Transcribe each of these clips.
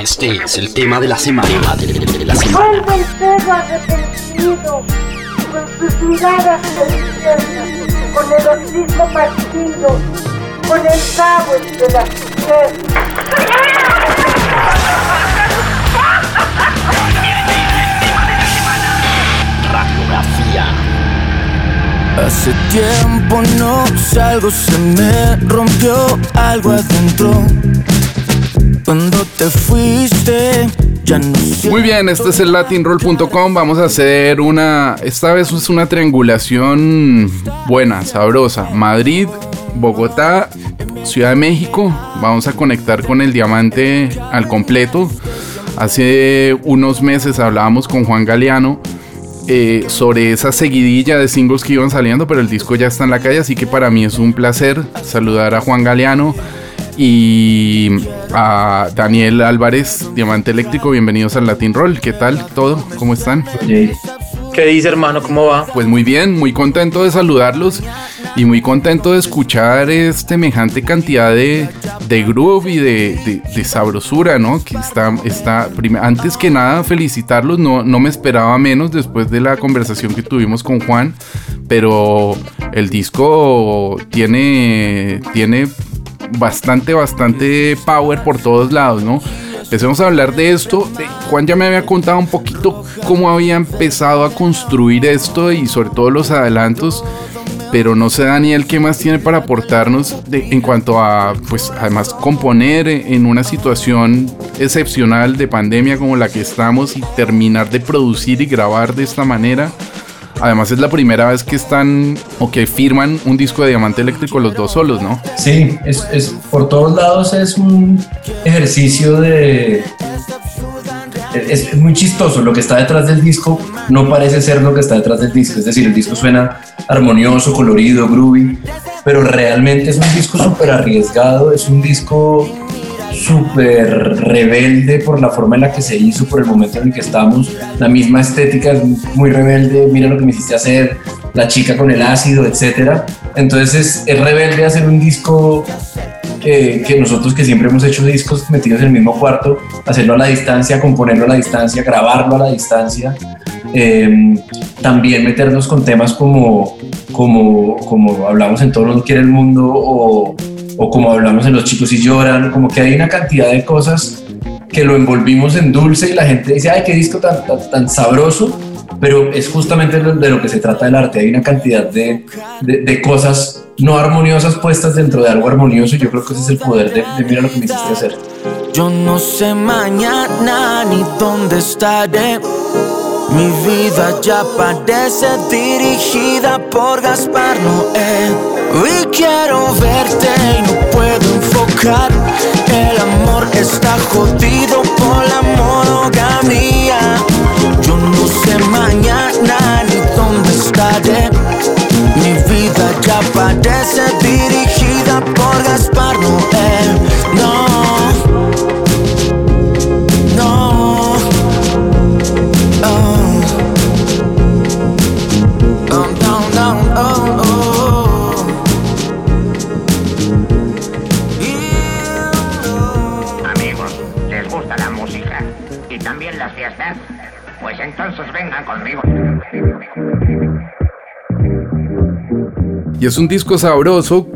Este es el tema de la semana. De la semana. Vuelve el perro arrepentido, con sus miradas deliciosas, con el hocico partido, con el cabo entre las. Hace tiempo no salgo, se me rompió algo adentro. Cuando te fuiste, ya no. Muy bien, este es el latinroll.com. Vamos a hacer una. Esta vez es una triangulación buena, sabrosa. Madrid, Bogotá, Ciudad de México. Vamos a conectar con el diamante al completo. Hace unos meses hablábamos con Juan Galeano eh, sobre esa seguidilla de singles que iban saliendo, pero el disco ya está en la calle, así que para mí es un placer saludar a Juan Galeano y a Daniel Álvarez, Diamante Eléctrico. Bienvenidos al Latin Roll. ¿Qué tal todo? ¿Cómo están? ¿Qué dice hermano? ¿Cómo va? Pues muy bien, muy contento de saludarlos y muy contento de escuchar este semejante cantidad de, de groove y de, de- de sabrosura, ¿no? Que está, está antes que nada felicitarlos, no, no me esperaba menos después de la conversación que tuvimos con Juan, pero el disco tiene, tiene bastante, bastante power por todos lados, ¿no? Empecemos a hablar de esto. Juan ya me había contado un poquito cómo había empezado a construir esto y sobre todo los adelantos. Pero no sé, Daniel, qué más tiene para aportarnos en cuanto a, pues, además, componer en una situación excepcional de pandemia como la que estamos y terminar de producir y grabar de esta manera. Además, es la primera vez que están o que firman un disco de diamante eléctrico los dos solos, ¿no? Sí, es, es- por todos lados es un ejercicio de... Es, es muy chistoso, lo que está detrás del disco no parece ser lo que está detrás del disco, es decir, el disco suena armonioso, colorido, groovy, pero realmente es un disco súper arriesgado, es un disco súper rebelde por la forma en la que se hizo, por el momento en el que estamos. La misma estética es muy rebelde, mira lo que me hiciste hacer, la chica con el ácido, etcétera. Entonces es, rebelde hacer un disco que nosotros que siempre hemos hecho discos metidos en el mismo cuarto, hacerlo a la distancia, componerlo a la distancia, grabarlo a la distancia. Eh, también meternos con temas como, como, como hablamos en Todo lo que quiere el mundo o como hablamos en Los chicos y lloran, como que hay una cantidad de cosas que lo envolvimos en dulce y la gente dice, ay, qué disco tan, tan, sabroso, pero es justamente de lo que se trata el arte, hay una cantidad de, de, de cosas no armoniosas puestas dentro de algo armonioso y yo creo que ese es el poder de, de mira lo que me hiciste hacer. Yo no sé mañana ni dónde estaré. Mi vida ya parece dirigida por Gaspar Noé. Y quiero verte y no puedo enfocar. El amor está jodido por la monogamía. Yo no sé mañana ni dónde estaré. Mi vida ya parece dirigida por Gaspar Noé. No. No. Entonces vengan conmigo. Y es un disco sabroso,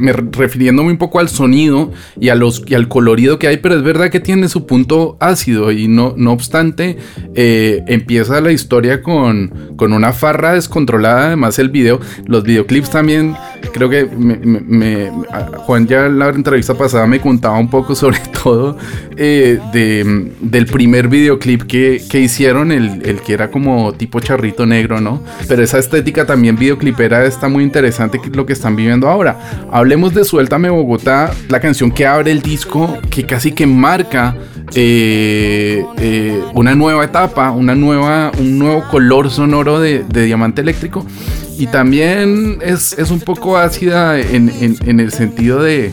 me- refiriéndome un poco al sonido y, a los, y al colorido que hay, pero es verdad que tiene su punto ácido y no, no obstante, eh, empieza la historia con, con una farra descontrolada, además el video, los videoclips también, creo que me, Juan ya en la entrevista pasada me contaba un poco sobre todo eh, de, del primer videoclip que, que hicieron, el, el que era como tipo charrito negro, ¿no? Pero esa estética también videoclipera está muy interesante lo que están viviendo ahora. Hablemos de Suéltame Bogotá, la canción que abre el disco, que casi que marca eh, eh, una nueva etapa, una nueva, un nuevo color sonoro de, de Diamante Eléctrico. Y también es, es un poco ácida en, en- en el sentido de,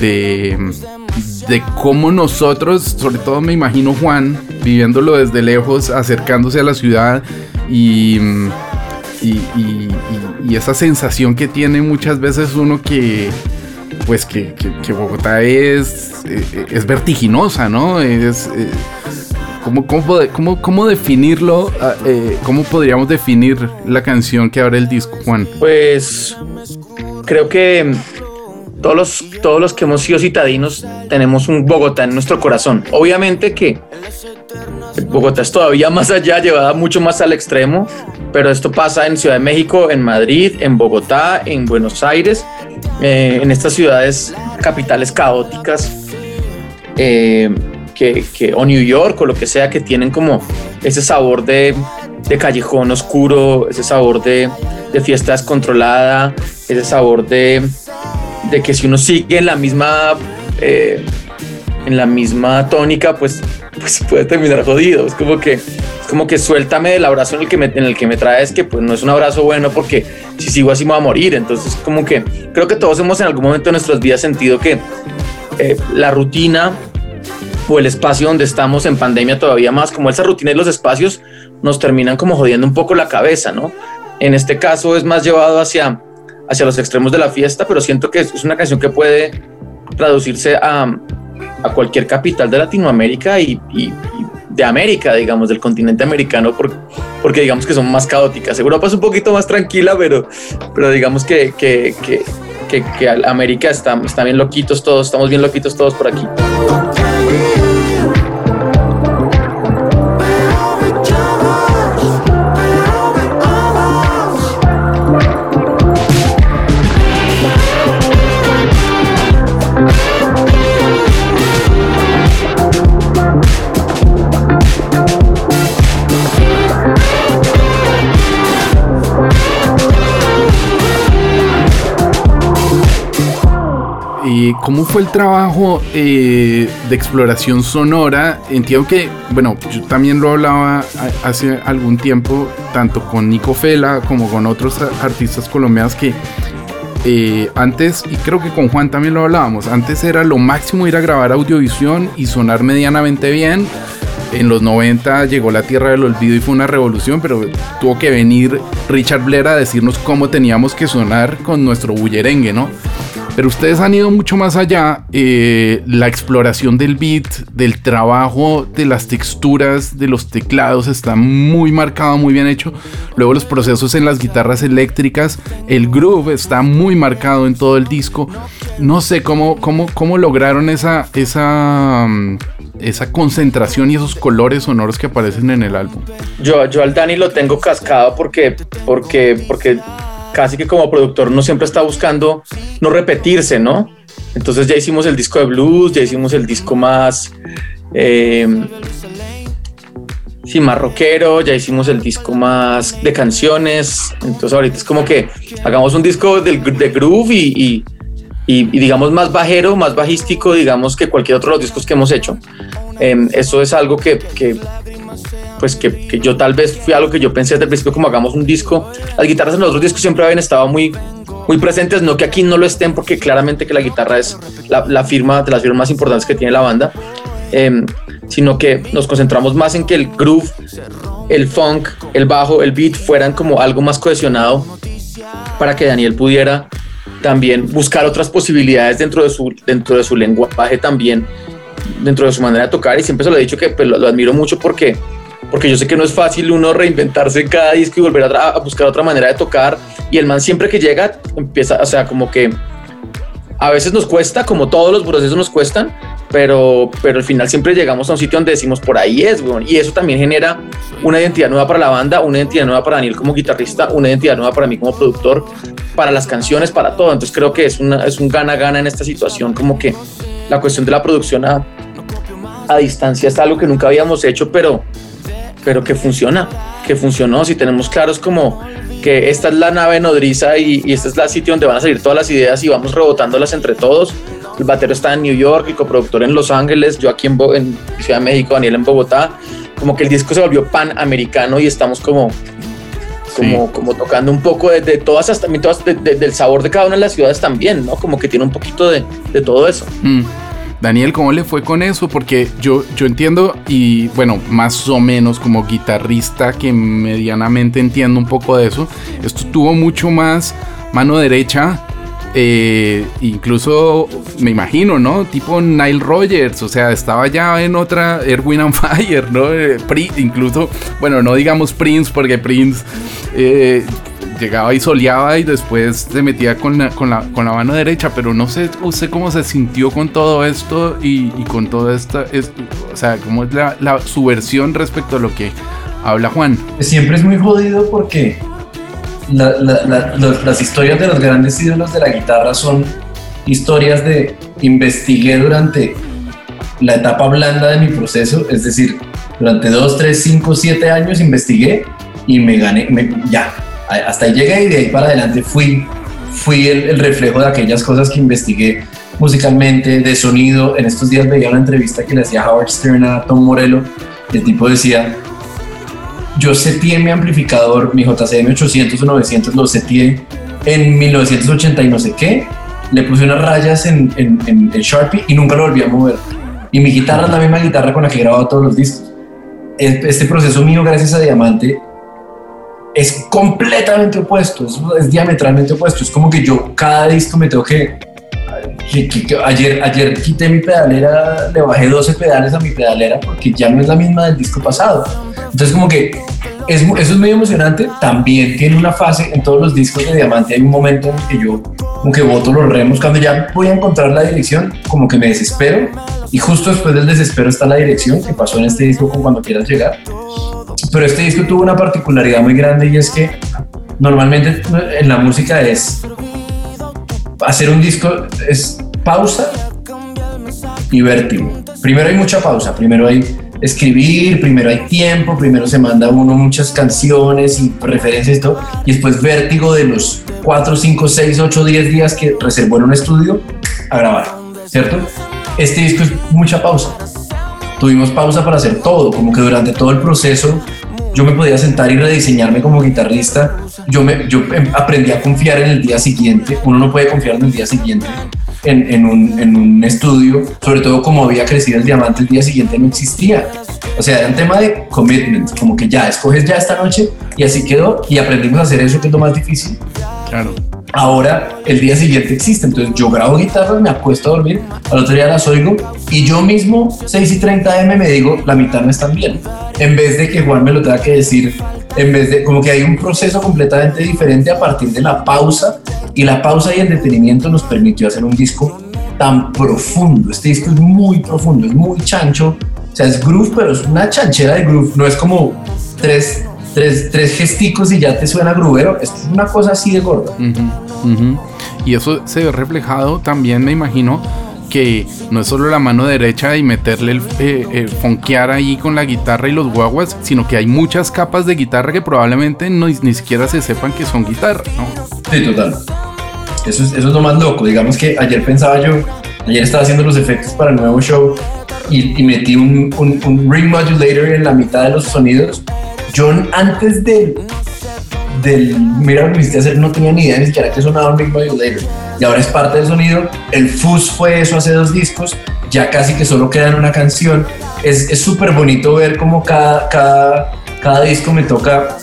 de, de cómo nosotros, sobre todo me imagino Juan, viviéndolo desde lejos, acercándose a la ciudad y, y, y- y- esa sensación que tiene muchas veces uno que pues que, que- Bogotá es, eh, es vertiginosa, ¿no? Es... eh, ¿Cómo, cómo, cómo- cómo definirlo? ah, eh, ¿Cómo podríamos definir la canción que abre el disco, Juan? Pues creo que todos los, todos los que hemos sido citadinos tenemos un Bogotá en nuestro corazón. Obviamente que Bogotá es todavía más allá, llevada mucho más al extremo, pero esto pasa en Ciudad de México, en Madrid, en Bogotá, en Buenos Aires, eh, en estas ciudades capitales caóticas. eh, que, o New York o lo que sea que tienen como ese sabor de, de callejón oscuro, ese sabor de, de fiesta descontrolada, ese sabor de, de que si uno sigue en la misma eh, en la misma tónica, pues, pues puede terminar jodido. Es como que es como que suéltame del abrazo en el que me, en el que me traes, que pues no es un abrazo bueno porque si sigo así me voy a morir. Entonces, como que creo que todos hemos en algún momento de nuestras vidas sentido que eh, la rutina o el espacio donde estamos en pandemia todavía más, como esa rutina y los espacios nos terminan como jodiendo un poco la cabeza, ¿no? En este caso es más llevado hacia, hacia los extremos de la fiesta, pero siento que es una canción que puede traducirse a, a cualquier capital de Latinoamérica y, y- de América, digamos, del continente americano, por- porque digamos que son más caóticas. Europa es un poquito más tranquila, pero, pero digamos que, que, que, que- que América está, está bien loquitos todos, estamos bien loquitos todos por aquí. ¿Y cómo fue el trabajo eh, de exploración sonora? Entiendo que, bueno, yo también lo hablaba hace algún tiempo, tanto con Nico Fela como con otros artistas colombianos que eh, antes, y creo que con Juan también lo hablábamos, antes era lo máximo ir a grabar audiovisión y sonar medianamente bien. En los 90 llegó la Tierra del Olvido y fue una revolución, pero tuvo que venir Richard Blair a decirnos cómo teníamos que sonar con nuestro bullerengue, ¿no? Pero ustedes han ido mucho más allá. eh, la exploración del beat, del trabajo, de las texturas, de los teclados está muy marcado, muy bien hecho. Luego los procesos en las guitarras eléctricas, el groove está muy marcado en todo el disco. No sé cómo, cómo, cómo lograron esa, esa, mm, esa concentración y esos colores sonoros que aparecen en el álbum. Yo, yo al Dani lo tengo cascado porque, porque, porque casi que como productor no siempre está buscando no repetirse, ¿no? Entonces ya hicimos el disco de blues, ya hicimos el disco más, eh, sí, más rockero, ya hicimos el disco más de canciones. Entonces ahorita es como que hagamos un disco del, de groove y, y, digamos más bajero, más bajístico, digamos que cualquier otro de los discos que hemos hecho. Em, eso es algo que, pues que, que yo tal vez fui algo que yo pensé desde el principio como hagamos un disco. Las guitarras en los otros discos siempre habían estado muy, muy presentes, no que aquí no lo estén porque claramente que la guitarra es la, la firma de las firmas más importantes que tiene la banda, em, sino que nos concentramos más en que el groove, el funk, el bajo, el beat fueran como algo más cohesionado para que Daniel pudiera también buscar otras posibilidades dentro de su, dentro de su lenguaje también, dentro de su manera de tocar y siempre se lo he dicho que pues, lo, lo admiro mucho porque porque yo sé que no es fácil uno reinventarse en cada disco y volver a, a buscar otra manera de tocar. Y el man siempre que llega empieza, o sea, como que a veces nos cuesta, como todos los procesos nos cuestan, pero, pero al final siempre llegamos a un sitio donde decimos por ahí es, weón. Y eso también genera una identidad nueva para la banda, una identidad nueva para Daniel como guitarrista, una identidad nueva para mí como productor, para las canciones, para todo. Entonces creo que es, una, es un gana-gana en esta situación, como que la cuestión de la producción a, a distancia es algo que nunca habíamos hecho, pero pero que funciona, que funcionó. Si tenemos claros como que esta es la nave nodriza y, y este es el sitio donde van a salir todas las ideas y vamos rebotándolas entre todos. El batero está en New York, el coproductor en Los Ángeles, yo aquí en, Bo- en Ciudad de México, Daniel en Bogotá. Como que el disco se volvió panamericano y estamos como, como, como tocando un poco de, de todas, hasta, todas de- de- del sabor de cada una de las ciudades también, ¿no? Como que tiene un poquito de, de todo eso. Mm. Daniel, ¿cómo le fue con eso? Porque yo, yo entiendo y bueno, más o menos como guitarrista que medianamente entiendo un poco de eso, esto tuvo mucho más mano derecha eh, incluso me imagino, ¿no? Tipo Nile Rogers, o sea, estaba ya en otra Erwin and Fire, ¿no? Eh, incluso, bueno, no digamos Prince, porque Prince eh, llegaba y soleaba y después se metía con la, con la, con la mano derecha, pero no sé usted cómo se sintió con todo esto y, y con toda esta, es- o sea, cómo es la, la- su versión respecto a lo que habla Juan. siempre es muy jodido porque la- los- las historias de los grandes ídolos de la guitarra son historias de investigué durante la etapa blanda de mi proceso, es decir, durante 2, 3, 5, 7 años investigué y me gané, me- ya, hasta ahí llegué y de ahí para adelante fui, fui el, el reflejo de aquellas cosas que investigué musicalmente, de sonido. En estos días veía una entrevista que le hacía Howard Stern a Tom Morello, el tipo decía, yo seteé mi amplificador, mi JCM 800 o 900, lo seteé en 1980 y no sé qué. Le puse unas rayas en, en, en- en Sharpie y nunca lo volví a mover. Y mi guitarra es la misma guitarra con la que he grabado todos los discos. Es- Este proceso mío, gracias a Diamante, es completamente opuesto, es, es diametralmente opuesto. Es como que yo cada disco me tengo que que- que- que ayer, ayer quité mi pedalera, le bajé 12 pedales a mi pedalera porque ya no es la misma del disco pasado. Entonces como que es, eso es muy emocionante. También tiene una fase en todos los discos de Diamante. Hay un momento en que yo como que boto los remos. Cuando ya voy a encontrar la dirección, como que me desespero. Y justo después del desespero está la dirección que pasó en este disco con Cuando Quieras Llegar. Pero este disco tuvo una particularidad muy grande y es que normalmente en la música es hacer un disco es pausa y vértigo. Primero hay mucha pausa, primero hay escribir, primero hay tiempo, primero se manda uno muchas canciones y referencias y todo, y después vértigo de los 4, 5, 6, 8, 10 días que reservó en un estudio a grabar, ¿cierto? Este disco es mucha pausa. Tuvimos pausa para hacer todo, como que durante todo el proceso yo me podía sentar y rediseñarme como guitarrista. Yo, me, yo em- aprendí a confiar en el día siguiente. Uno no puede confiar en el día siguiente en, en un, en un estudio, sobre todo como había crecido el diamante, el día siguiente no existía. O sea, era un tema de commitment, como que ya, escoges ya esta noche y así quedó y aprendimos a hacer eso que es lo más difícil Claro. Ahora el día siguiente existe. Entonces yo grabo guitarras, me acuesto a dormir, al otro día las oigo y yo mismo, 6 y 30 M, me digo, la mitad no están bien. En vez de que Juan me lo tenga que decir, en vez de, como que hay un proceso completamente diferente a partir de la pausa y la pausa y el detenimiento nos permitió hacer un disco tan profundo. Este disco es muy profundo, es muy chancho. O sea, es groove, pero es una chanchera de groove. No es como tres, tres, tres gesticos y ya te suena groovero. Es una cosa así de gorda. Y eso se ve reflejado también, me imagino, que no es solo la mano derecha y meterle el eh, eh, fonquear ahí con la guitarra y los guaguas, sino que hay muchas capas de guitarra que probablemente no, ni siquiera se sepan que son guitarra, ¿no? Sí, total. Eso es, eso es lo más loco. Digamos que ayer pensaba yo, ayer estaba haciendo los efectos para el nuevo show y, y metí un, un, un ring modulator en la mitad de los sonidos. Yo antes del, del mira lo que hiciste hacer no tenía ni idea ni siquiera que sonaba un ring modulator y ahora es parte del sonido. El fuzz fue eso hace dos discos, ya casi que solo queda una canción. Es es súper bonito ver cómo cada, cada, cada disco me toca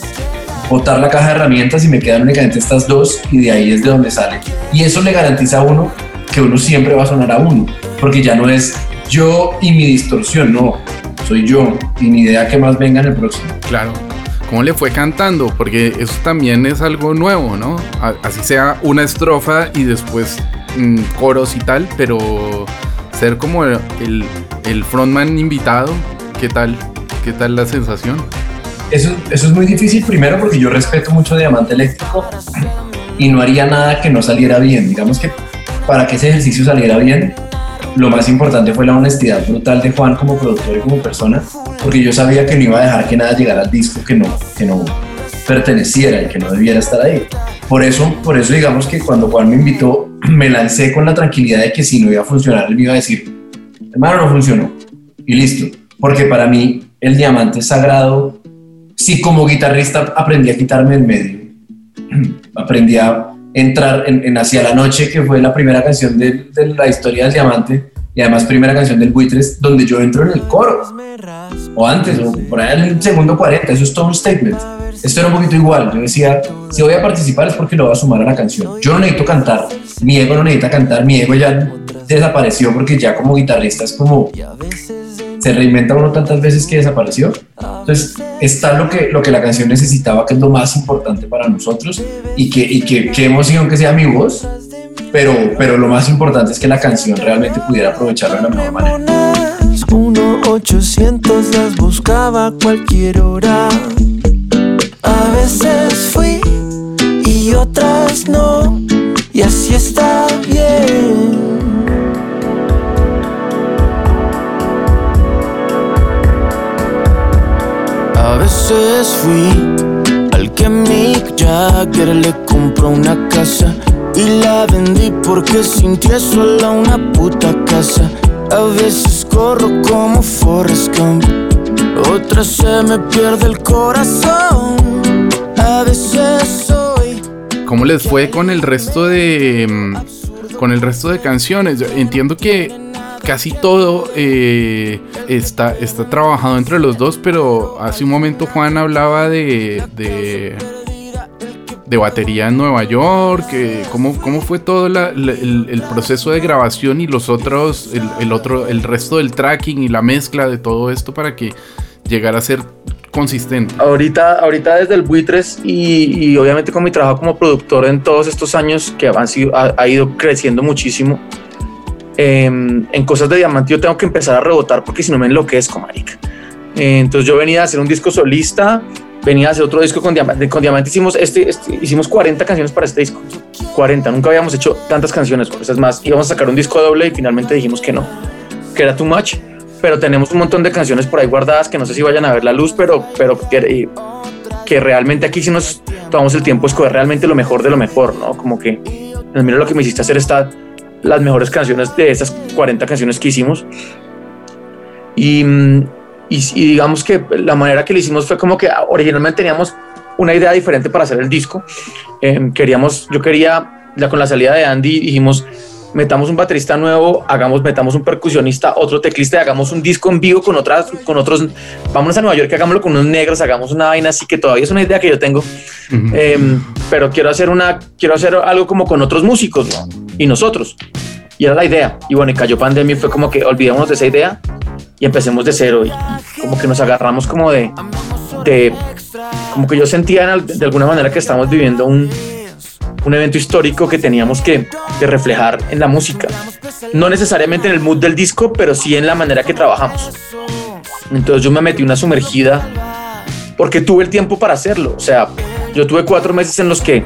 botar la caja de herramientas y me quedan únicamente estas dos y de ahí es de donde sale. Y eso le garantiza a uno que uno siempre va a sonar a uno, porque ya no es yo y mi distorsión, no, soy yo y mi idea que más venga en el próximo. Claro. ¿Cómo le fue cantando? Porque eso también es algo nuevo, ¿no? Así sea una estrofa y después mm, coros y tal, pero ser como el, el- el frontman invitado, ¿qué tal? ¿Qué tal la sensación? Eso, eso es muy difícil primero porque yo respeto mucho Diamante Eléctrico y no haría nada que no saliera bien. Digamos que para que ese ejercicio saliera bien, lo más importante fue la honestidad brutal de Juan como productor y como persona, porque yo sabía que no iba a dejar que nada llegara al disco que no, que no perteneciera y que no debiera estar ahí. Por eso, por eso digamos que cuando Juan me invitó, me lancé con la tranquilidad de que si no iba a funcionar, él me iba a decir, hermano, no funcionó. Y listo. Porque para mí el diamante sagrado. Si como guitarrista aprendí a quitarme en medio, aprendí a entrar en, en Hacia la Noche, que fue la primera canción de, de la historia del diamante, y además primera canción del Buitres, donde yo entro en el coro, o antes, o por ahí en el segundo 40, eso es todo un statement. esto era un poquito igual. Yo decía, si voy a participar es porque lo voy a sumar a la canción. Yo no necesito cantar, mi ego no necesita cantar, mi ego ya desapareció porque ya como guitarrista es como se reinventa uno tantas veces que desapareció. Entonces está lo que, lo que la canción necesitaba, que es lo más importante para nosotros y que, y que, que emoción que sea mi voz, pero, pero lo más importante es que la canción realmente pudiera aprovecharlo de la mejor manera. Uno 800 las buscaba a cualquier hora. A veces fui y otras no, y así está bien. Veces fui al que Mick Jagger le compró una casa y la vendí porque sintió sola una puta casa. A veces corro como Forrest Gump, otras se me pierde el corazón. A veces soy. ¿Cómo les fue con el resto de mm, con el resto de canciones? Entiendo que casi todo eh, está, está trabajado entre los dos, pero hace un momento Juan hablaba de, de, batería en Nueva York. ¿cómo, ¿Cómo fue todo el, proceso de grabación y los otros, el, otro, el resto del tracking y la mezcla de todo esto para que llegara a ser consistente? Ahorita, ahorita desde el Buitres y, obviamente con mi trabajo como productor en todos estos años que han sido, ha ido creciendo muchísimo, em, en cosas de diamante yo tengo que empezar a rebotar porque si no me enloquezco, marica. Eh, entonces yo venía a hacer un disco solista, venía a hacer otro disco con diamante. Con diamante hicimos, este, este- hicimos 40 canciones para este disco. 40, nunca habíamos hecho tantas canciones. Pues es más, íbamos a sacar un disco doble y finalmente dijimos que no, que era too much. Pero tenemos un montón de canciones por ahí guardadas que no sé si vayan a ver la luz, pero, pero que, eh, que realmente aquí sí nos tomamos el tiempo escoger realmente lo mejor de lo mejor, ¿no? Como que, pues mira lo que me hiciste hacer está las mejores canciones de esas 40 canciones que hicimos. Y, mm, y, y digamos que la manera que lo hicimos fue como que originalmente teníamos una idea diferente para hacer el disco. Eh, queríamos, yo quería, ya con la salida de Andy, dijimos, metamos un baterista nuevo, hagamos, metamos un percusionista, otro teclista y hagamos un disco en vivo con otras, con otros, vámonos a Nueva York, hagámoslo con unos negros, hagamos una vaina así que todavía es una idea que yo tengo. Eh, pero quiero hacer una, quiero hacer algo como con otros músicos ¿no? Y nosotros. Y era la idea. Y bueno, y cayó pandemia y fue como que olvidémonos de esa idea y empecemos de cero. Y como que nos agarramos como de, de como que yo sentía de alguna manera que estamos viviendo un, un evento histórico que teníamos que, que reflejar en la música. No necesariamente en el mood del disco, pero sí en la manera que trabajamos. Entonces yo me metí una sumergida porque tuve el tiempo para hacerlo. O sea, yo tuve cuatro meses en los que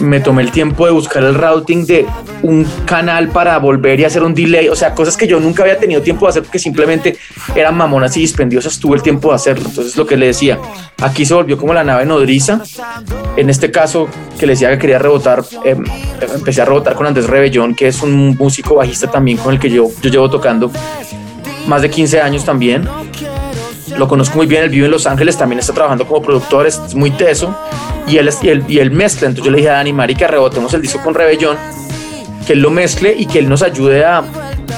me tomé el tiempo de buscar el routing de un canal para volver y hacer un delay. O sea, cosas que yo nunca había tenido tiempo de hacer porque simplemente eran mamonas y dispendiosas. Tuve el tiempo de hacerlo. Entonces, lo que le decía, aquí se volvió como la nave nodriza. En este caso, que le decía que quería rebotar, eh, empecé a rebotar con Andrés Rebellón, que es un músico bajista también con el que yo, yo llevo tocando más de 15 años también lo conozco muy bien, él vive en Los Ángeles, también está trabajando como productor, es muy teso, y él, y él, y él mezcla, entonces yo le dije a Dani, marica, rebotemos el disco con Rebellón, que él lo mezcle y que él nos ayude a,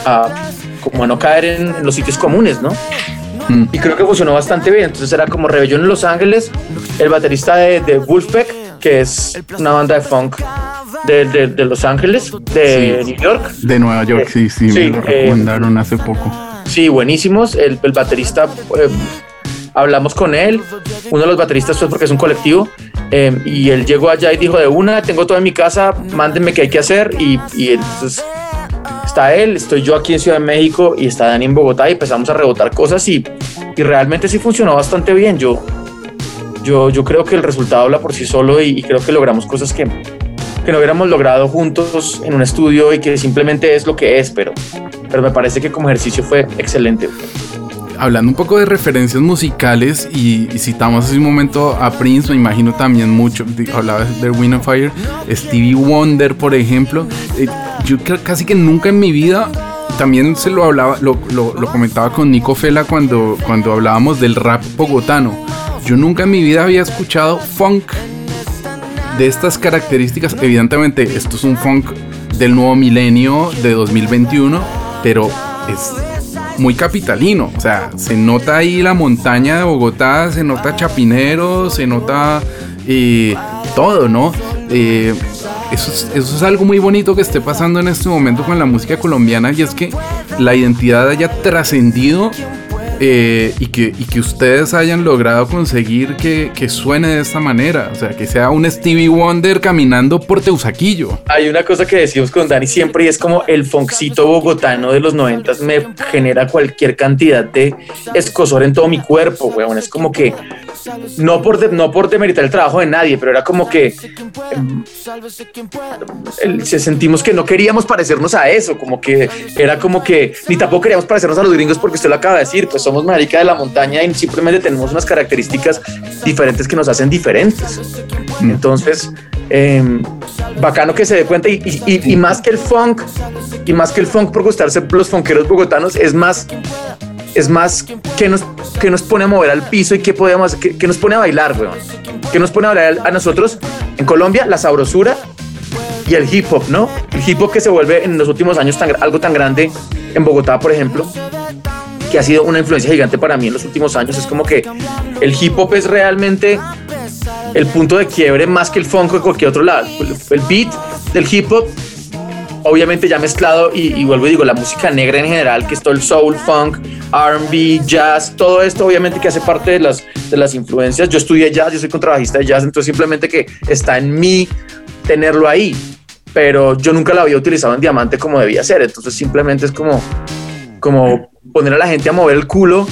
a como a no caer en, en los sitios comunes, ¿no? Mm. Y creo que funcionó bastante bien, entonces era como Rebellón en Los Ángeles, el baterista de, de Wolfpack, que es una banda de funk de, de- de Los Ángeles, de New York, De Nueva York, sí, sí, Sí, me lo eh, recomendaron hace poco. Sí, buenísimos. El, el baterista, eh, hablamos con él. Uno de los bateristas fue porque es un colectivo. eh, y él llegó allá y dijo de una, tengo todo en mi casa, mándenme qué hay que hacer. Y, y entonces está él, estoy yo aquí en Ciudad de México y está Dani en Bogotá y empezamos a rebotar cosas y, y realmente sí funcionó bastante bien. Yo, yo, yo creo que el resultado habla por sí solo y, y creo que logramos cosas que, que no hubiéramos logrado juntos en un estudio y que simplemente es lo que es, pero, pero me parece que como ejercicio fue excelente. Hablando un poco de referencias musicales y, y citamos hace un momento a Prince, me imagino también mucho, di- hablaba de Wind of Fire, Stevie Wonder, por ejemplo. Eh, yo casi que nunca en mi vida, también se lo hablaba, lo- lo comentaba con Nico Fela cuando, cuando hablábamos del rap bogotano. Yo nunca en mi vida había escuchado funk de estas características. Evidentemente, esto es un funk del nuevo milenio de 2021, pero es muy capitalino. O sea, se nota ahí la montaña de Bogotá, se nota Chapinero, se nota eh, todo, ¿no? Eh, es, eso es algo muy bonito que esté pasando en este momento con la música colombiana y es que la identidad haya trascendido eh, y, que, y que ustedes hayan logrado conseguir que, que suene de esta manera. O sea, que sea un Stevie Wonder caminando por Teusaquillo. Hay una cosa que decimos con Dani siempre y es como el foncito bogotano de los noventas me genera cualquier cantidad de escosor en todo mi cuerpo, weón. Es como que no por, de- no por demeritar el trabajo de nadie, pero era como que el- se sentimos que no queríamos parecernos a eso, como que era como que ni tampoco queríamos parecernos a los gringos porque usted lo acaba de decir, pues somos marica de la montaña y simplemente tenemos unas características diferentes que nos hacen diferentes. Entonces, em, bacano que se dé cuenta y, y- y- y más que el funk, y más que el funk por gustarse los funkeros bogotanos, es más es más que nos, que nos pone a mover al piso y que podemos, que, que nos pone a bailar, weón. Que nos pone a bailar a nosotros en Colombia la sabrosura y el hip hop, ¿no? El hip hop que se vuelve en los últimos años algo tan grande en Bogotá, por ejemplo, que ha sido una influencia gigante para mí en los últimos años. Es como que el hip hop es realmente el punto de quiebre más que el funk o cualquier otro lado. El beat del hip hop obviamente ya mezclado y, y vuelvo y digo, la música negra en general, que es todo el soul, funk, RB, jazz, todo esto obviamente que hace parte de las, de las influencias. Yo estudié jazz, yo soy contrabajista de jazz, entonces simplemente que está en mí tenerlo ahí, pero yo nunca lo había utilizado en diamante como debía ser, entonces simplemente es como, como poner a la gente a mover el culo.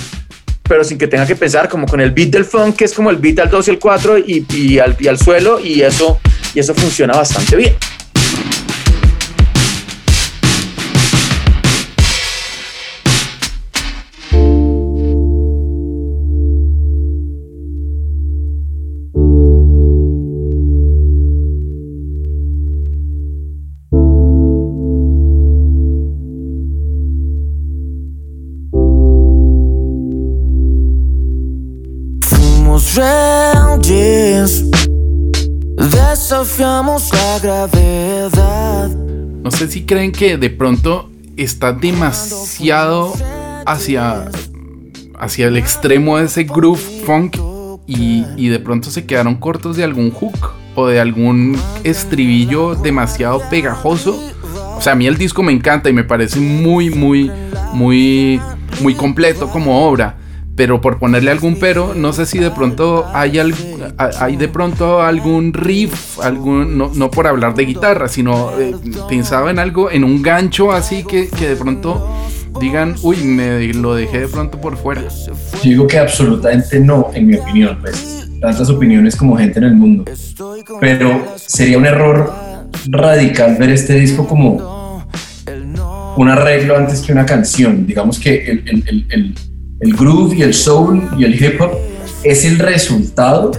Pero sin que tenga que pensar, como con el beat del funk, que es como el beat al 2 y el 4 y, y, al, y al suelo, y eso, y eso funciona bastante bien. No sé si creen que de pronto está demasiado hacia, hacia el extremo de ese groove funk y, y de pronto se quedaron cortos de algún hook o de algún estribillo demasiado pegajoso. O sea, a mí el disco me encanta y me parece muy, muy, muy, muy completo como obra. Pero por ponerle algún pero, no sé si de pronto hay, al- hay de pronto algún riff, algún, no, no por hablar de guitarra, sino eh, pensaba en algo, en un gancho así que, que de pronto digan, uy, me lo dejé de pronto por fuera. Yo digo que absolutamente no, en mi opinión, pues tantas opiniones como gente en el mundo. Pero sería un error radical ver este disco como un arreglo antes que una canción. Digamos que el, el, el, el, el groove y el soul y el hip hop es el resultado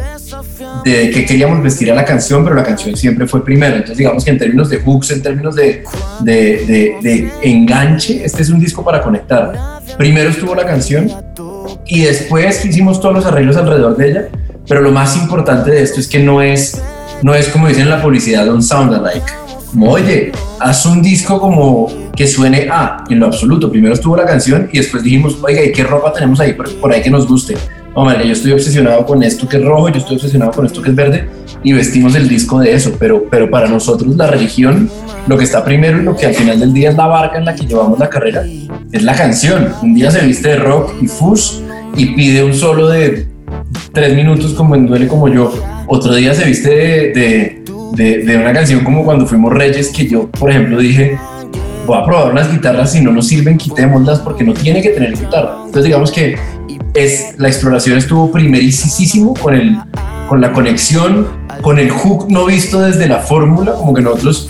de que queríamos vestir a la canción, pero la canción siempre fue primero. Entonces, digamos que en términos de hooks, en términos de, de, de, enganche, este es un disco para conectar. Primero estuvo la canción y después hicimos todos los arreglos alrededor de ella, pero lo más importante de esto es que no es, no es como dicen en la publicidad, un sound alike. Oye, haz un disco como que suene a, en lo absoluto. Primero estuvo la canción y después dijimos, oiga, ¿y qué ropa tenemos ahí por, ahí que nos guste? Hombre, yo estoy obsesionado con esto que es rojo, yo estoy obsesionado con esto que es verde y vestimos el disco de eso, pero, pero para nosotros la religión, lo que está primero y lo que al final del día es la barca en la que llevamos la carrera, es la canción. Un día se viste de rock y fus y pide un solo de tres minutos como en Duele como yo. Otro día se viste de, de, una canción como cuando fuimos Reyes, que yo, por ejemplo, dije, voy a probar unas guitarras, si no nos sirven, quitémoslas porque no tiene que tener guitarra. Entonces digamos que es, la exploración estuvo primerísimo con, el, con la conexión, con el hook no visto desde la fórmula, como que nosotros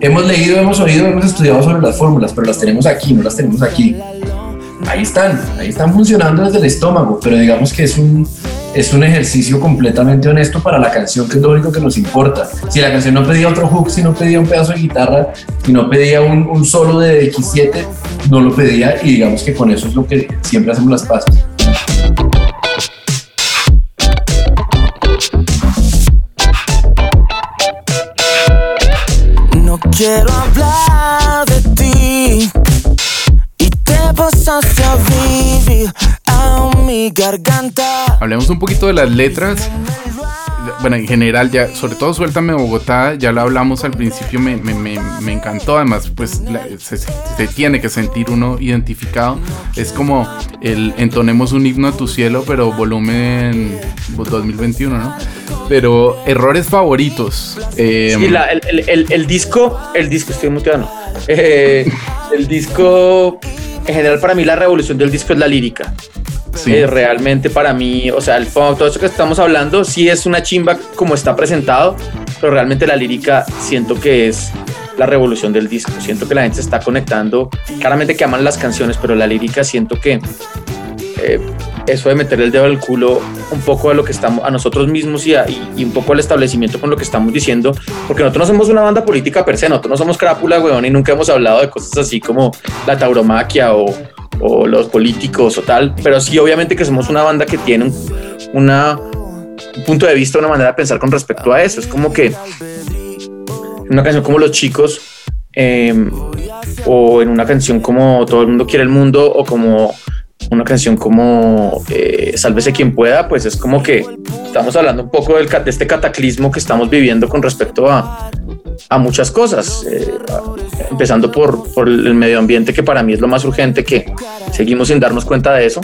hemos leído, hemos oído, hemos estudiado sobre las fórmulas, pero las tenemos aquí, no las tenemos aquí. Ahí están, ahí están funcionando desde el estómago, pero digamos que es un, es un ejercicio completamente honesto para la canción, que es lo único que nos importa. Si la canción no pedía otro hook, si no pedía un pedazo de guitarra, si no pedía un, solo de X7, no lo pedía y digamos que con eso es lo que siempre hacemos las paces. No quiero hablar de ti y te pasas mi garganta. Hablemos un poquito de las letras. Bueno, en general, ya, sobre todo Suéltame Bogotá, ya lo hablamos al principio, me, me- me- me encantó. Además, pues la- se, se tiene que sentir uno identificado. Es como el entonemos un himno a tu cielo, pero volumen 2021, ¿no? Pero errores favoritos. Eh, Sí, la- el, el- el- el disco, el disco, estoy muteado. Eh, el disco, en general para mí la revolución del disco es la lírica. Sí. Eh, realmente para mí, o sea, el funk, todo eso que estamos hablando, sí es una chimba como está presentado, pero realmente la lírica siento que es la revolución del disco. Siento que la gente está conectando. Claramente que aman las canciones, pero la lírica siento que eh, eso de meter el dedo al culo un poco a lo que estamos, a nosotros mismos y- y un poco al establecimiento con lo que estamos diciendo, porque nosotros no somos una banda política per se, nosotros no somos crápula, weón, y nunca hemos hablado de cosas así como la tauromaquia o, o los políticos o tal, pero sí obviamente que somos una banda que tiene un, un punto de vista, una manera de pensar con respecto a eso. Es como que una canción como Los Chicos, eh, o en una canción como Todo el mundo quiere el mundo, o como una canción como eh, Sálvese quien pueda, pues es como que estamos hablando un poco del, de este cataclismo que estamos viviendo con respecto a, a muchas cosas, eh, empezando por, por el medio ambiente, que para mí es lo más urgente, que seguimos sin darnos cuenta de eso.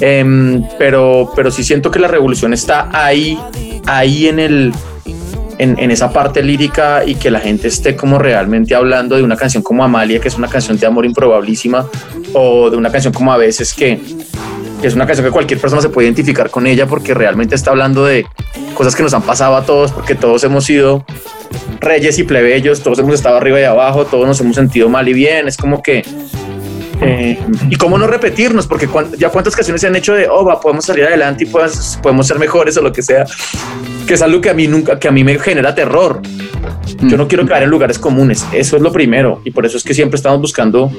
Em, pero, pero sí siento que la revolución está ahí, ahí en el, en, en esa parte lírica y que la gente esté como realmente hablando de una canción como Amalia, que es una canción de amor improbabilísima, o de una canción como A veces que, que es una canción que cualquier persona se puede identificar con ella porque realmente está hablando de cosas que nos han pasado a todos, porque todos hemos sido reyes y plebeyos, todos hemos estado arriba y abajo, todos nos hemos sentido mal y bien, es como que... eh, y cómo no repetirnos, porque ya cuántas canciones se han hecho de, oh, podemos salir adelante y podemos, podemos ser mejores o lo que sea, que es algo que a mí nunca, que a mí me genera terror. Yo no quiero caer en lugares comunes, eso es lo primero, y por eso es que siempre estamos buscando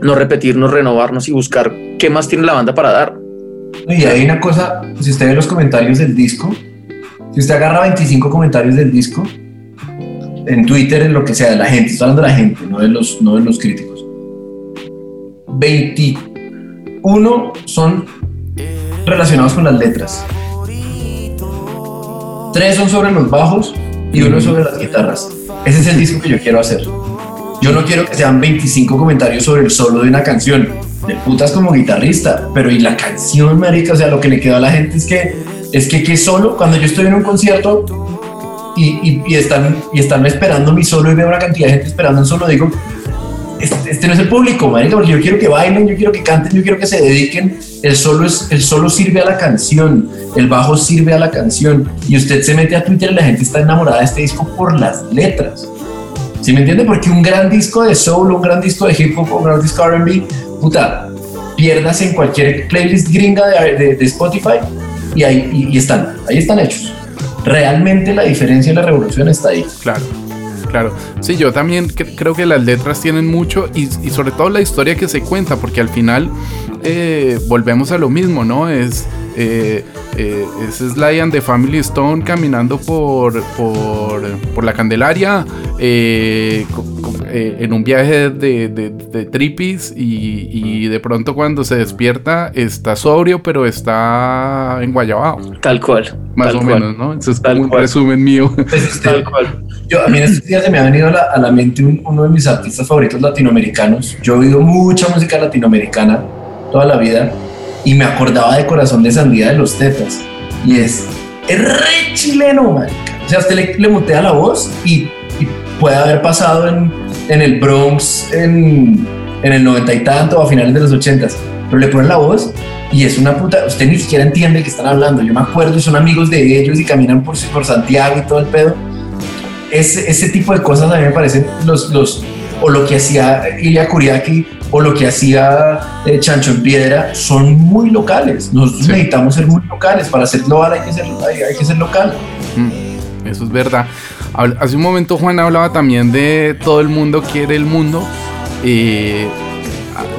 no repetirnos, renovarnos y buscar qué más tiene la banda para dar. Y hay una cosa, si usted ve los comentarios del disco, si usted agarra 25 comentarios del disco, en Twitter, en lo que sea, de la gente, estoy hablando de la gente, no de los, no de los críticos. 21 son relacionados con las letras. Tres son sobre los bajos y uno es sobre las guitarras. Ese es el disco que yo quiero hacer. Yo no quiero que sean 25 comentarios sobre el solo de una canción. De putas como guitarrista. Pero y la canción, marica, o sea, lo que le quedó a la gente es que, es que, que solo, cuando yo estoy en un concierto y, y- y están, y están esperando mi solo y veo una cantidad de gente esperando un solo, digo, este, no es el público, marica, porque yo quiero que bailen, yo quiero que canten, yo quiero que se dediquen. El solo, es, el solo sirve a la canción, el bajo sirve a la canción. Y usted se mete a Twitter y la gente está enamorada de este disco por las letras. ¿Sí me entiende? Porque un gran disco de soul, un gran disco de hip hop, un gran disco de RB, puta, pierdas en cualquier playlist gringa de- de Spotify y ahí y, están, ahí están hechos. Realmente la diferencia y la revolución está ahí. Claro, claro. Sí, yo también cre- creo que las letras tienen mucho y, sobre todo la historia que se cuenta, porque al final eh, volvemos a lo mismo, ¿no? Es, eh, eh, es and the Family Stone caminando por, por, por la Candelaria eh, eh, en un viaje de, de, de tripis y, y de pronto cuando se despierta está sobrio, pero está en Guayabao, Tal cual. más tal o cual, menos, ¿no? Eso es Tal como un cual. resumen mío. Tal cual. Yo, a mí en estos días se me ha venido a la, a la mente un- uno de mis artistas favoritos latinoamericanos. Yo he oído mucha música latinoamericana toda la vida y me acordaba de Corazón de Sandía de los Tetas. Y es, es re chileno, marica. O sea, usted le, le mutea la voz y, y puede haber pasado en, en el Bronx en, en el noventa y tanto o a finales de los ochentas. Pero le ponen la voz y es una puta. Usted ni siquiera entiende que están hablando. Yo me acuerdo y son amigos de ellos y caminan por, por Santiago y todo el pedo ese, ese tipo de cosas a mí me parecen los, los o lo que hacía Ilya Kuriaki o lo que hacía eh, Chancho en Piedra son muy locales. Nosotros Sí. necesitamos ser muy locales. Para ser global hay que ser, hay, hay que ser local. Mm, Eso es verdad. Hace un momento Juan hablaba también de todo el mundo quiere el mundo. Eh,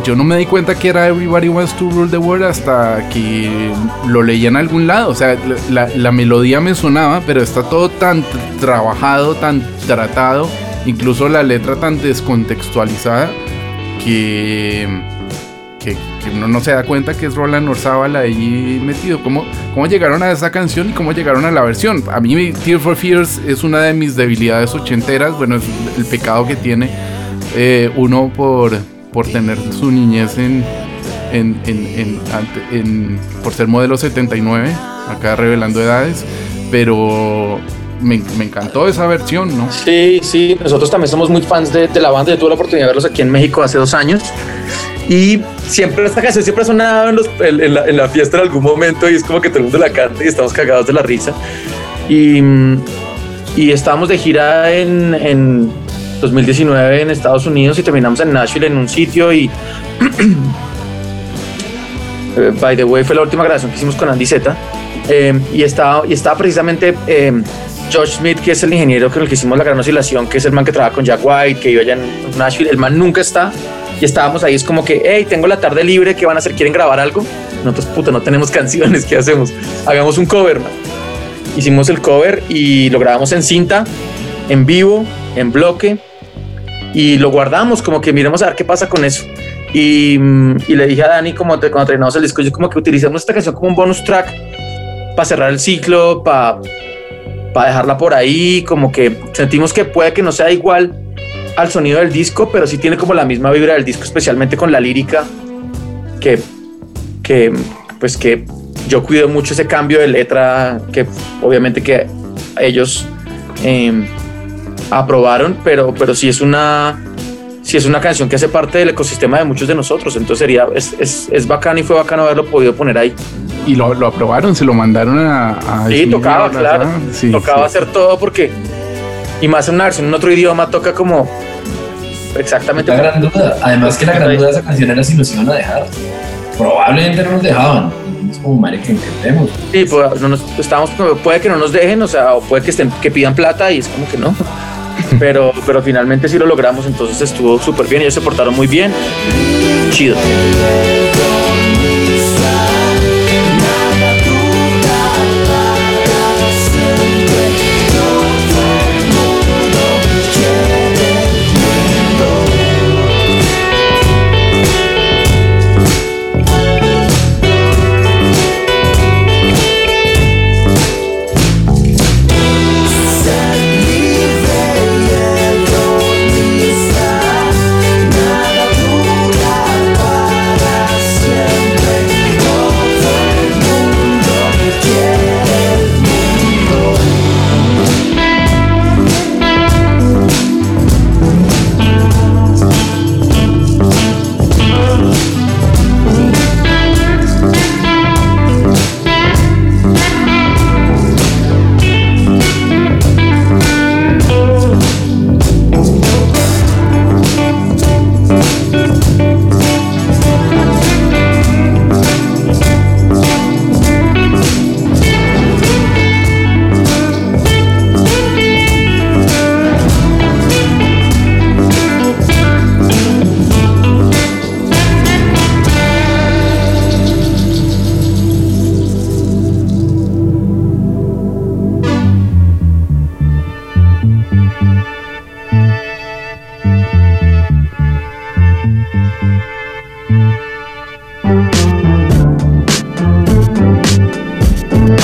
yo no me di cuenta que era Everybody Wants to Rule the World hasta que lo leí en algún lado. O sea, la, melodía me sonaba, pero está todo tan trabajado, tan tratado, incluso la letra tan descontextualizada que que, que uno no se da cuenta que es Roland Orzábal ahí metido. ¿Cómo, ¿Cómo llegaron a esa canción y cómo llegaron a la versión? A mí Tear for Fears es una de mis debilidades ochenteras, bueno, es el pecado que tiene eh, uno por, por tener su niñez en, en, en, en- por ser modelo 79, acá revelando edades, pero me, me encantó esa versión, ¿no? Sí, sí, nosotros también somos muy fans de, de la banda. Yo tuve la oportunidad de verlos aquí en México hace dos años. Y siempre esta canción siempre ha sonado en, los- en- en la, en la fiesta en algún momento y es como que todo el mundo la canta y estamos cagados de la risa. Y, y estábamos de gira en, en 2019 en Estados Unidos y terminamos en Nashville en un sitio y eh, by the way fue la última grabación que hicimos con Andy Zeta eh, y estaba y estaba precisamente eh, Josh Smith que es el ingeniero con el que hicimos la gran oscilación que es el man que trabaja con Jack White que vive allá en Nashville el man nunca está y estábamos ahí es como que hey tengo la tarde libre ¿qué van a hacer? ¿quieren grabar algo? nosotros puta no tenemos canciones ¿qué hacemos? hagamos un cover man. hicimos el cover y lo grabamos en cinta en vivo en bloque y lo guardamos como que miremos a ver qué pasa con eso y, mm, y le dije a Dani como te- cuando terminamos el disco yo como que utilicemos esta canción como un bonus track para cerrar el ciclo para para dejarla por ahí como que sentimos que puede que no sea igual al sonido del disco pero sí tiene como la misma vibra del disco especialmente con la lírica que que pues que yo cuido mucho ese cambio de letra que obviamente que ellos em, aprobaron, pero, pero sí es una sí es una canción que hace parte del ecosistema de muchos de nosotros. Entonces sería, es, es, es bacano y fue bacano haberlo podido poner ahí. Y lo, lo aprobaron, se lo mandaron a... a Sí, tocaba, claro. Sí, tocaba sí. hacer todo porque, y más en una versión en otro idioma, toca como exactamente. La gran duda. Además que la gran duda de esa canción era si nos iban a dejar. Probablemente no nos dejaban. Es como madre que intentemos. Sí, pues, no nos, estábamos, puede que no nos dejen, o sea, o puede que, estén, que pidan plata y es como que no. Pero, pero finalmente sí lo logramos, entonces estuvo súper bien, ellos se portaron muy bien. Chido.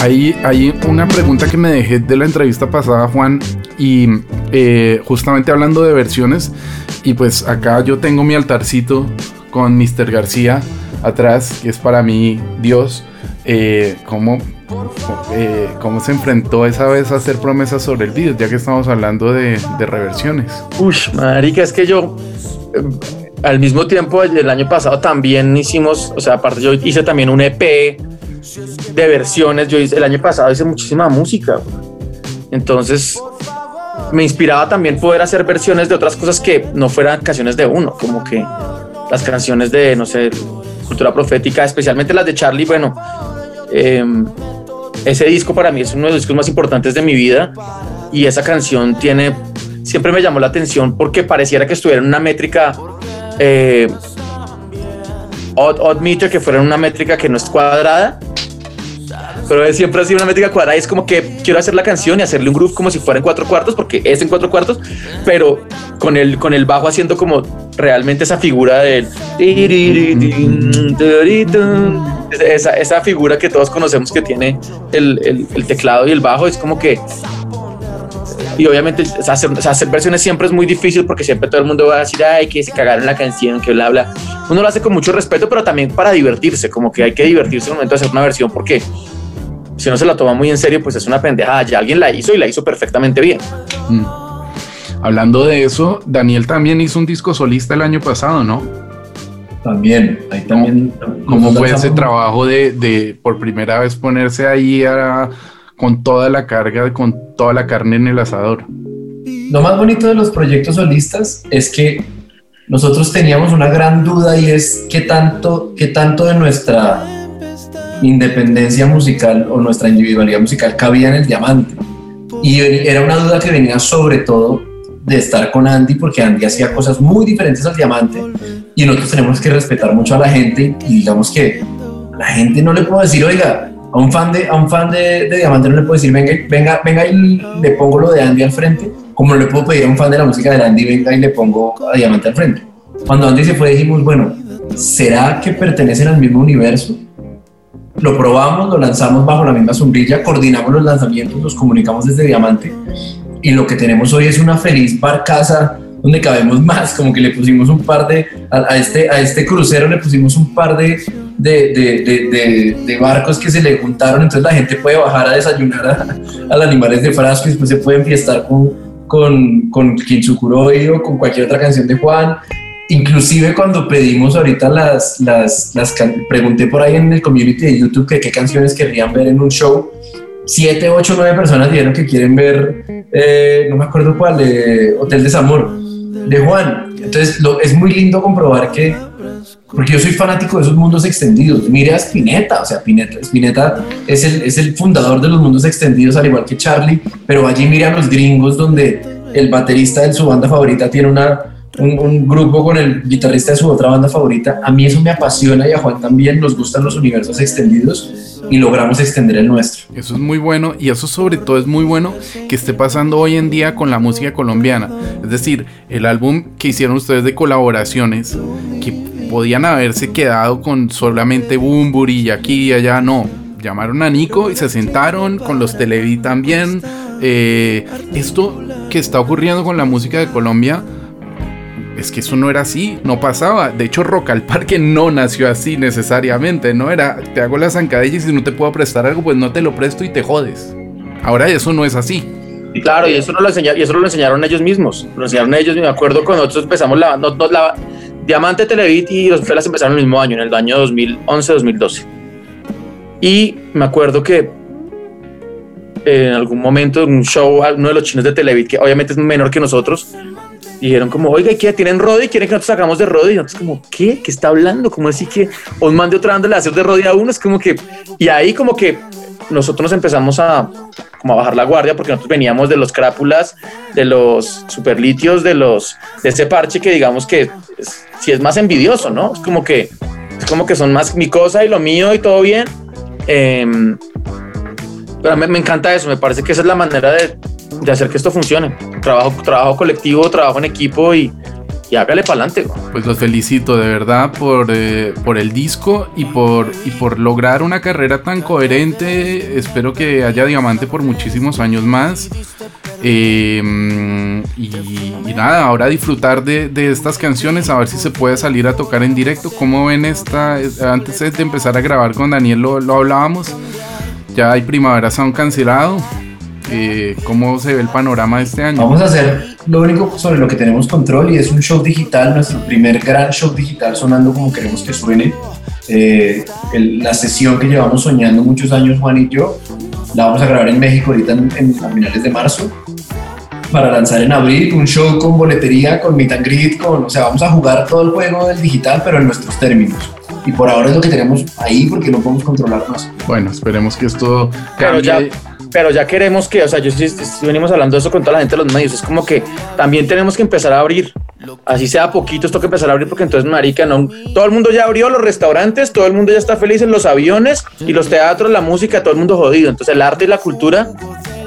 Hay, hay una pregunta que me dejé de la entrevista pasada, Juan, y eh, justamente hablando de versiones, y pues acá yo tengo mi altarcito con Mr. García atrás, que es para mí Dios. Eh, ¿cómo, eh, ¿Cómo se enfrentó esa vez a hacer promesas sobre el Dios, ya que estamos hablando de, de reversiones? Ush, marica, es que yo eh, al mismo tiempo el año pasado también hicimos, o sea, aparte yo hice también un EP de versiones. Yo hice, el año pasado hice muchísima música. Entonces me inspiraba también poder hacer versiones de otras cosas que no fueran canciones de uno, como que las canciones de, no sé, cultura profética, especialmente las de Charlie. Bueno, eh, ese disco para mí es uno de los discos más importantes de mi vida y esa canción tiene, siempre me llamó la atención porque pareciera que estuviera en una métrica eh, odd, odd meter, que fuera una métrica que no es cuadrada, pero siempre ha sido una métrica cuadrada es como que quiero hacer la canción y hacerle un groove como si fuera en cuatro cuartos, porque es en cuatro cuartos, pero con el, con el bajo haciendo como realmente esa figura del esa, esa figura que todos conocemos que tiene el, el- el teclado y el bajo es como que y obviamente hacer, hacer versiones siempre es muy difícil porque siempre todo el mundo va a decir ay que se cagaron la canción que bla bla uno lo hace con mucho respeto pero también para divertirse como que hay que divertirse en el momento de hacer una versión porque si no se la toma muy en serio pues es una pendejada ya alguien la hizo y la hizo perfectamente bien Hablando de eso, Daniel también hizo un disco solista el año pasado, ¿no? También, ahí también. ¿Cómo fue ese trabajo de, de por primera vez ponerse ahí a- con toda la carga, con toda la carne en el asador? Lo más bonito de los proyectos solistas es que nosotros teníamos una gran duda y es qué tanto, qué tanto de nuestra independencia musical o nuestra individualidad musical cabía en el diamante. Y era una duda que venía sobre todo de estar con Andy porque Andy hacía cosas muy diferentes al diamante y nosotros tenemos que respetar mucho a la gente y digamos que a la gente no le puedo decir, oiga, a un fan de, a un fan de, de Diamante no le puedo decir, venga, venga, venga y le pongo lo de Andy al frente, como no le puedo pedir a un fan de la música de Andy, venga y le pongo a Diamante al frente. Cuando Andy se fue dijimos, bueno, ¿será que pertenecen al mismo universo? Lo probamos, lo lanzamos bajo la misma sombrilla, coordinamos los lanzamientos, los comunicamos desde Diamante y lo que tenemos hoy es una feliz barcaza donde cabemos más, como que le pusimos un par de, a, este, a este crucero le pusimos un par de, de, de, de, barcos que se le juntaron, entonces la gente puede bajar a desayunar a, al animales de frasco y después se pueden fiestar con, con, con Kinsukuroi o con cualquier otra canción de Juan. Inclusive cuando pedimos ahorita las, las, las pregunté por ahí en el community de YouTube que qué canciones querrían ver en un show, siete, ocho, nueve personas dijeron que quieren ver, eh, no me acuerdo cuál, eh, Hotel Desamor, de Juan. Entonces lo- es muy lindo comprobar que, porque yo soy fanático de esos mundos extendidos. Mire a Spinetta, o sea, Spinetta, Spinetta es, el, es el fundador de los mundos extendidos, al igual que Charlie, pero allí mire a los gringos donde el baterista de su banda favorita tiene una, un, grupo con el guitarrista de su otra banda favorita. A mí eso me apasiona y a Juan también nos gustan los universos extendidos y logramos extender el nuestro. Eso es muy bueno y eso sobre todo es muy bueno que esté pasando hoy en día con la música colombiana. Es decir, el álbum que hicieron ustedes de colaboraciones, que podían haberse quedado con solamente Bumburi y aquí y allá, no. Llamaron a Nico y se sentaron con los Televi también. Eh, esto que está ocurriendo con la música de Colombia es que eso no era así, no pasaba. De hecho, Rock al Parque no nació así necesariamente, no era te hago la zancadilla y si no te puedo prestar algo, pues no te lo presto y te jodes. Ahora eso no es así. Claro, y eso, no lo enseña- y eso lo enseñaron ellos mismos. Lo enseñaron ellos. Me acuerdo cuando nosotros empezamos la, no- no- la Diamante Televit y los Felas empezaron el mismo año, en el año 2011-2012. Y me acuerdo que en algún momento en un show, uno de los chinos de Televit, que obviamente es menor que nosotros, dijeron como, oiga, ¿y ¿qué? ¿Tienen Rodi? ¿Quieren que nosotros sacamos de Rodi? Y nosotros como, ¿qué? ¿Qué está hablando? ¿Cómo así que un man de otra banda le hace de Rodi a uno? Es como que... Y ahí como que nosotros nos empezamos a, como a bajar la guardia porque nosotros veníamos de los crápulas, de los superlitios, de los de ese parche que digamos que es, si es más envidioso, ¿no? Es como que es como que son más mi cosa y lo mío y todo bien. Em, pero me, me encanta eso, me parece que esa es la manera de, de hacer que esto funcione. Trabajo, trabajo colectivo, trabajo en equipo y, y hágale para adelante. Pues los felicito de verdad por, eh, por el disco y por, y por lograr una carrera tan coherente. Espero que haya diamante por muchísimos años más. Eh, y, y nada, ahora disfrutar de, de estas canciones, a ver si se puede salir a tocar en directo. ¿Cómo ven esta? Antes de empezar a grabar con Daniel lo, lo hablábamos. Ya hay Primavera Sound cancelado. Eh, ¿Cómo se ve el panorama de este año? Vamos a hacer lo único sobre lo que tenemos control y es un show digital, nuestro primer gran show digital sonando como queremos que suene. Eh, el- la sesión que llevamos soñando muchos años Juan y yo, la vamos a grabar en México ahorita en, en- a finales de marzo para lanzar en abril un show con boletería, con meet and greet, con, o sea, vamos a jugar todo el juego del digital pero en nuestros términos. Y por ahora es lo que tenemos ahí porque no podemos controlar más. Bueno, esperemos que esto Pero ya, cambie. Pero ya queremos que, o sea, yo sí venimos hablando de eso con toda la gente de los medios, es como que también tenemos que empezar a abrir, así sea poquito, esto que empezar a abrir, porque entonces, marica, no, todo el mundo ya abrió los restaurantes, todo el mundo ya está feliz en los aviones y los teatros, la música, todo el mundo jodido, entonces el arte y la cultura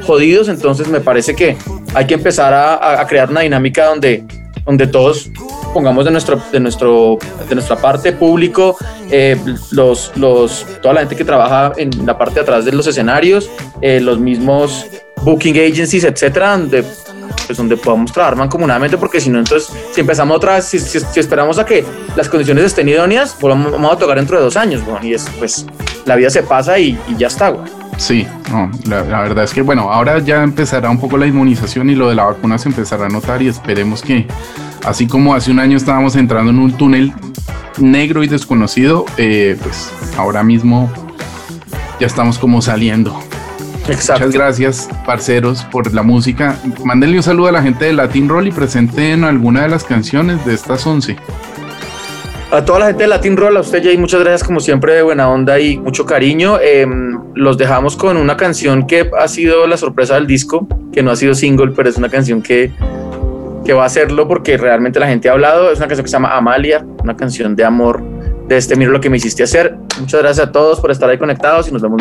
jodidos, entonces me parece que hay que empezar a- a crear una dinámica donde, donde todos pongamos de nuestro, de nuestro, de nuestra parte público, eh, los, los, toda la gente que trabaja en la parte de atrás de los escenarios, eh, los mismos booking agencies, etcétera, donde pues donde podamos trabajar mancomunadamente, porque si no, entonces, si empezamos otra vez, si, si- si esperamos a que las condiciones estén idóneas, pues vamos, a tocar dentro de dos años, weón, y es, pues, la vida se pasa y, y ya está, güey. Sí, no, la, la verdad es que bueno, ahora ya empezará un poco la inmunización y lo de la vacuna se empezará a notar y esperemos que así como hace un año estábamos entrando en un túnel negro y desconocido, eh, pues ahora mismo ya estamos como saliendo. Exacto. Muchas gracias, parceros, por la música. Mándenle un saludo a la gente de Latin Roll y presenten alguna de las canciones de estas 11. A toda la gente de Latin Roll, a usted Jay, muchas gracias como siempre de buena onda y mucho cariño. Eh, los dejamos con una canción que ha sido la sorpresa del disco, que no ha sido single, pero es una canción que, que va a hacerlo porque realmente la gente ha hablado. Es una canción que se llama Amalia, una canción de amor de este Miro lo que me hiciste hacer. Muchas gracias a todos por estar ahí conectados y nos vemos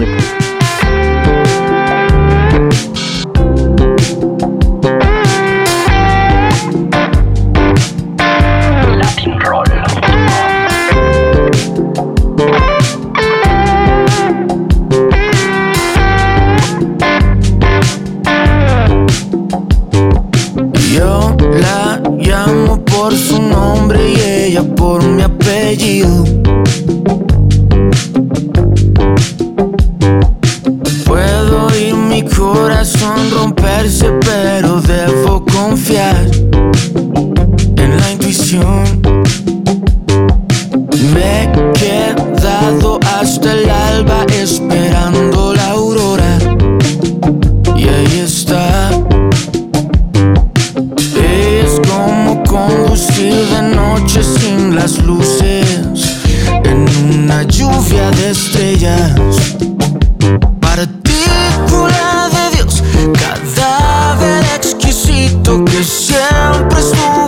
que siempre